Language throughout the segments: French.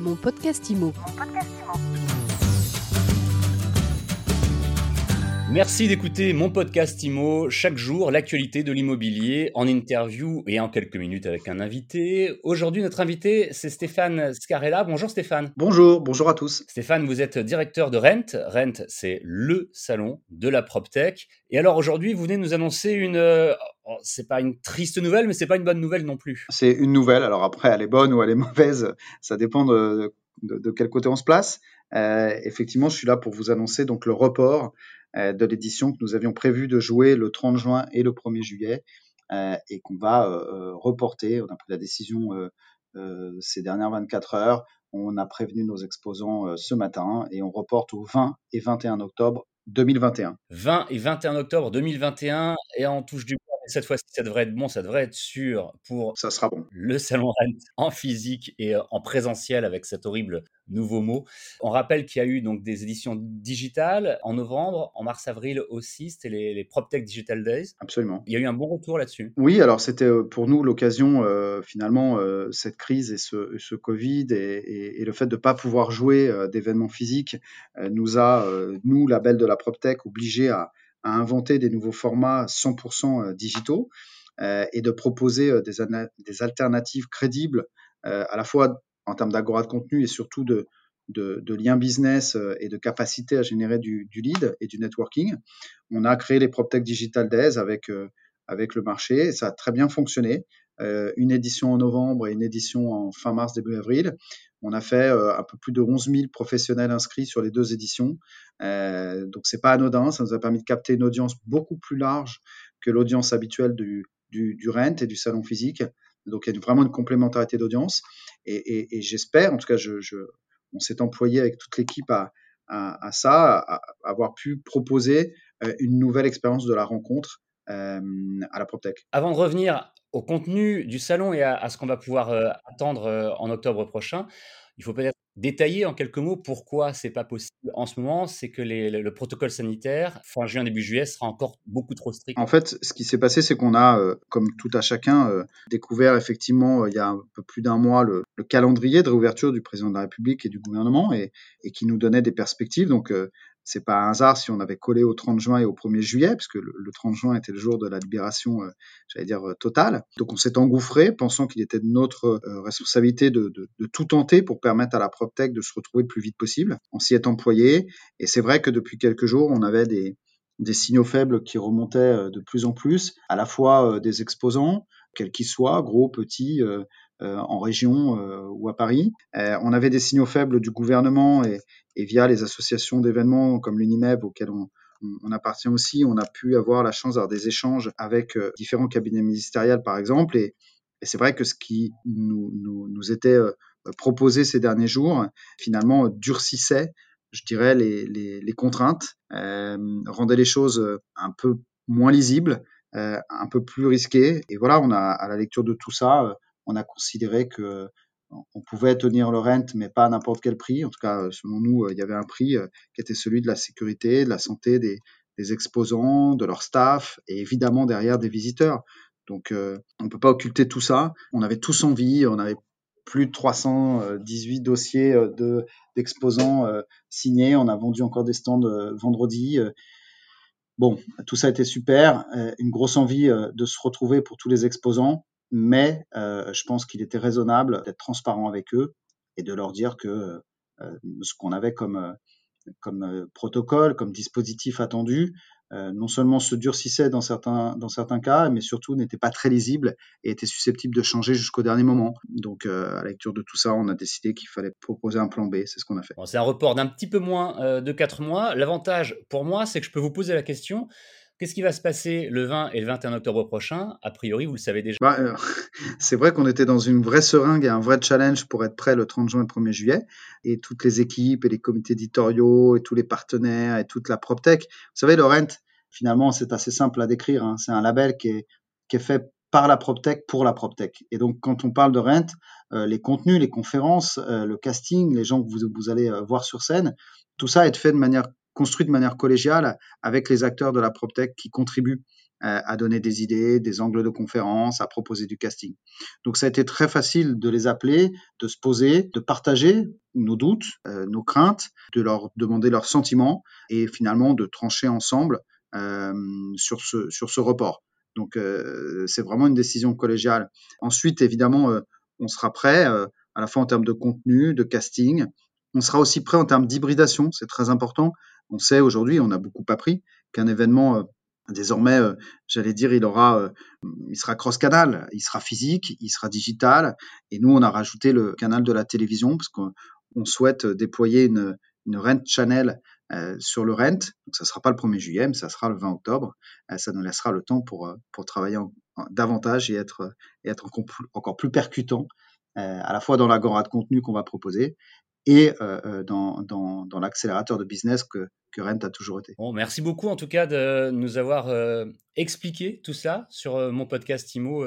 Mon podcast IMO. Merci d'écouter mon podcast IMO. Chaque jour, l'actualité de l'immobilier en interview et en quelques minutes avec un invité. Aujourd'hui, notre invité, c'est Stéphane Scarella. Bonjour Stéphane. Bonjour, bonjour à tous. Stéphane, vous êtes directeur de Rent. Rent, c'est le salon de la PropTech. Et alors aujourd'hui, vous venez nous annoncer une. euh, oh, c'est pas une triste nouvelle, mais c'est pas une bonne nouvelle non plus. C'est une nouvelle. Alors après, elle est bonne ou elle est mauvaise, ça dépend de, de, de quel côté on se place. Euh, effectivement, je suis là pour vous annoncer donc le report euh, de l'édition que nous avions prévu de jouer le 30 juin et le 1er juillet euh, et qu'on va reporter. On a pris la décision ces dernières 24 heures. On a prévenu nos exposants ce matin et on reporte au 20 et 21 octobre 2021. 20 et 21 octobre 2021 et en touche du Cette fois-ci, ça devrait être bon, ça devrait être sûr pour Ça sera bon. le salon Rent en physique et euh, en présentiel avec cet horrible nouveau mot. On rappelle qu'il y a eu donc des éditions digitales en novembre, en mars-avril aussi, c'était les, les PropTech Digital Days. Absolument. Il y a eu un bon retour là-dessus. Oui, alors c'était euh, pour nous l'occasion, euh, finalement, euh, cette crise et ce, ce Covid et, et- et le fait de ne pas pouvoir jouer euh, d'événements physiques nous a, nous, label de la PropTech, obligés à, à inventer des nouveaux formats 100% digitaux euh, et de proposer euh, des, alternatives crédibles euh, à la fois en termes d'agora de contenu et surtout de, de, de liens business euh, et de capacité à générer du, lead et du networking. On a créé les PropTech Digital Days avec euh, avec le marché. Et ça a très bien fonctionné. Euh, une édition en novembre et une édition en fin mars, début avril. On a fait euh, un peu plus de 11 000 professionnels inscrits sur les deux éditions. Euh, donc c'est pas anodin. Ça nous a permis de capter une audience beaucoup plus large que l'audience habituelle du, du, rent et du salon physique. Donc il y a vraiment une complémentarité d'audience. Et, j'espère, en tout cas, on s'est employé avec toute l'équipe à, ça, à, avoir pu proposer une nouvelle expérience de la rencontre à la PropTech. Avant de revenir au contenu du salon et à, ce qu'on va pouvoir euh, attendre euh, en octobre prochain, il faut peut-être détailler en quelques mots pourquoi c'est pas possible en ce moment. C'est que les- le, le protocole sanitaire, fin juin, début juillet, sera encore beaucoup trop strict. En fait, ce qui s'est passé, c'est qu'on a, euh, comme tout à chacun, découvert effectivement il y a un peu plus d'un mois le, le calendrier de réouverture du président de la République et du gouvernement et, qui nous donnait des perspectives. Donc, c'est pas un hasard si on avait collé au 30 juin et au 1er juillet, puisque le, le 30 juin était le jour de la libération, euh, j'allais dire, euh, totale. Donc, on s'est engouffré, pensant qu'il était de notre euh, responsabilité de, tout tenter pour permettre à la PropTech de se retrouver le plus vite possible. On s'y est employé et c'est vrai que depuis quelques jours, on avait des, signaux faibles qui remontaient de plus en plus, à la fois des exposants, quels qu'ils soient, gros, petits, en région euh, ou à Paris. Euh, on avait des signaux faibles du gouvernement et, via les associations d'événements comme l'UNIMEB auxquelles on, appartient aussi, on a pu avoir la chance d'avoir des échanges avec euh, différents cabinets ministériels par exemple. Et, c'est vrai que ce qui nous, était euh, proposé ces derniers jours, finalement, euh, durcissait je dirais, les, contraintes, euh, rendait les choses euh, un peu moins lisibles, euh, un peu plus risquées. Et voilà, on a, à la lecture de tout ça, euh, on a considéré que euh, on pouvait tenir le rent, mais pas à n'importe quel prix. En tout cas, euh, selon nous, euh, il y avait un prix qui était celui de la sécurité, de la santé des, exposants, de leur staff, et évidemment derrière des visiteurs. Donc, on peut pas occulter tout ça. On avait tous envie, on avait plus de 318 dossiers de d'exposants signés. On a vendu encore des stands vendredi. Bon, tout ça a été super. Une grosse envie de se retrouver pour tous les exposants, mais euh, je pense qu'il était raisonnable d'être transparent avec eux et de leur dire que euh, ce qu'on avait comme, euh, comme euh, protocole, comme dispositif attendu, euh, non seulement se durcissait dans certains, dans certains cas, mais surtout n'était pas très lisible et était susceptible de changer jusqu'au dernier moment. Donc, euh, à la lecture de tout ça, on a décidé qu'il fallait proposer un plan B. C'est ce qu'on a fait. C'est un report d'un petit peu moins euh, de 4 mois. L'avantage pour moi, c'est que je peux vous poser la question qu'est-ce qui va se passer le 20 et le 21 octobre prochain? A priori, vous le savez déjà. Bah, euh, c'est vrai qu'on était dans une vraie seringue et un vrai challenge pour être prêt le 30 juin et le 1er juillet. Et toutes les équipes et les comités éditoriaux et tous les partenaires et toute la PropTech. Vous savez, le Rent, finalement, c'est assez simple à décrire. hein. C'est un label qui est, fait par la PropTech pour la PropTech. Et donc, quand on parle de Rent, euh, les contenus, les conférences, euh, le casting, les gens que vous, allez voir sur scène, tout ça est fait de manière construit de manière collégiale avec les acteurs de la PropTech qui contribuent à donner des idées, des angles de conférence, à proposer du casting. Donc ça a été très facile de les appeler, de se poser, de partager nos doutes, nos craintes, de leur demander leurs sentiments et finalement de trancher ensemble sur ce sur ce report. Donc c'est vraiment une décision collégiale. Ensuite, évidemment, on sera prêt à la fois en termes de contenu, de casting. On sera aussi prêt en termes d'hybridation, c'est très important. On sait aujourd'hui, on a beaucoup appris qu'un événement euh, désormais, euh, j'allais dire, il aura, euh, il sera cross-canal, il sera physique, il sera digital. Et nous, on a rajouté le canal de la télévision parce qu'on souhaite déployer une, Rent Channel sur le Rent. Donc, ça sera pas le 1er juillet, mais ça sera le 20 octobre. ça nous laissera le temps pour, travailler davantage et être, encore plus percutant à la fois dans l'agora de contenu qu'on va proposer et euh, euh, dans, dans, dans l'accélérateur de business que, que Rent a toujours été. Bon, merci beaucoup en tout cas de nous avoir expliqué tout ça sur mon podcast IMO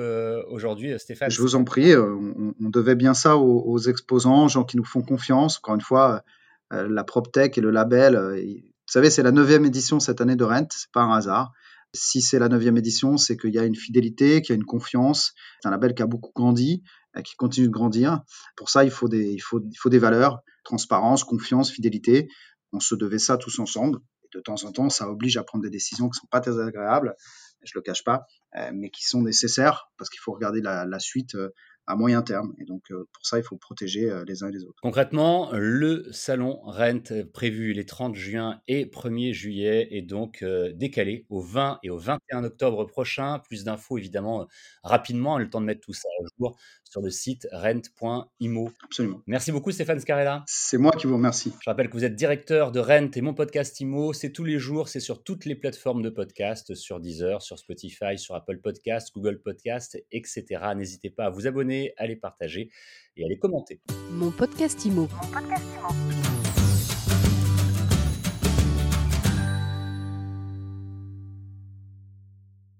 aujourd'hui, Stéphane. Je vous en prie, on, on devait bien ça aux, aux, exposants, gens qui nous font confiance. Encore une fois, la PropTech et le label, vous savez, c'est la neuvième édition cette année de Rent, c'est pas un hasard. Si c'est la neuvième édition, c'est qu'il y a une fidélité, qu'il y a une confiance. C'est un label qui a beaucoup grandi, euh, qui continue de grandir. Pour ça, il faut des, il faut, il faut des valeurs, transparence, confiance, fidélité. On se devait ça tous ensemble. Et de temps en temps, ça oblige à prendre des décisions qui sont pas très agréables, je le cache pas, euh, mais qui sont nécessaires parce qu'il faut regarder la, la suite euh, à moyen terme. Et donc, euh, pour ça, il faut protéger euh, les uns et les autres. Concrètement, le salon Rent euh, prévu les 30 juin et 1er juillet est donc décalé au 20 et au 21 octobre prochain. Plus d'infos, évidemment, rapidement, le temps de mettre tout ça à jour sur le site rent.imo. Absolument. Merci beaucoup, Stéphane Scarella. C'est moi qui vous remercie. Je rappelle que vous êtes directeur de Rent et mon podcast Imo. C'est tous les jours, c'est sur toutes les plateformes de podcast, sur Deezer, sur Spotify, sur Apple Podcast, Google Podcast, etc. N'hésitez pas à vous abonner à les partager et à les commenter. Mon podcast Mon podcast Imo.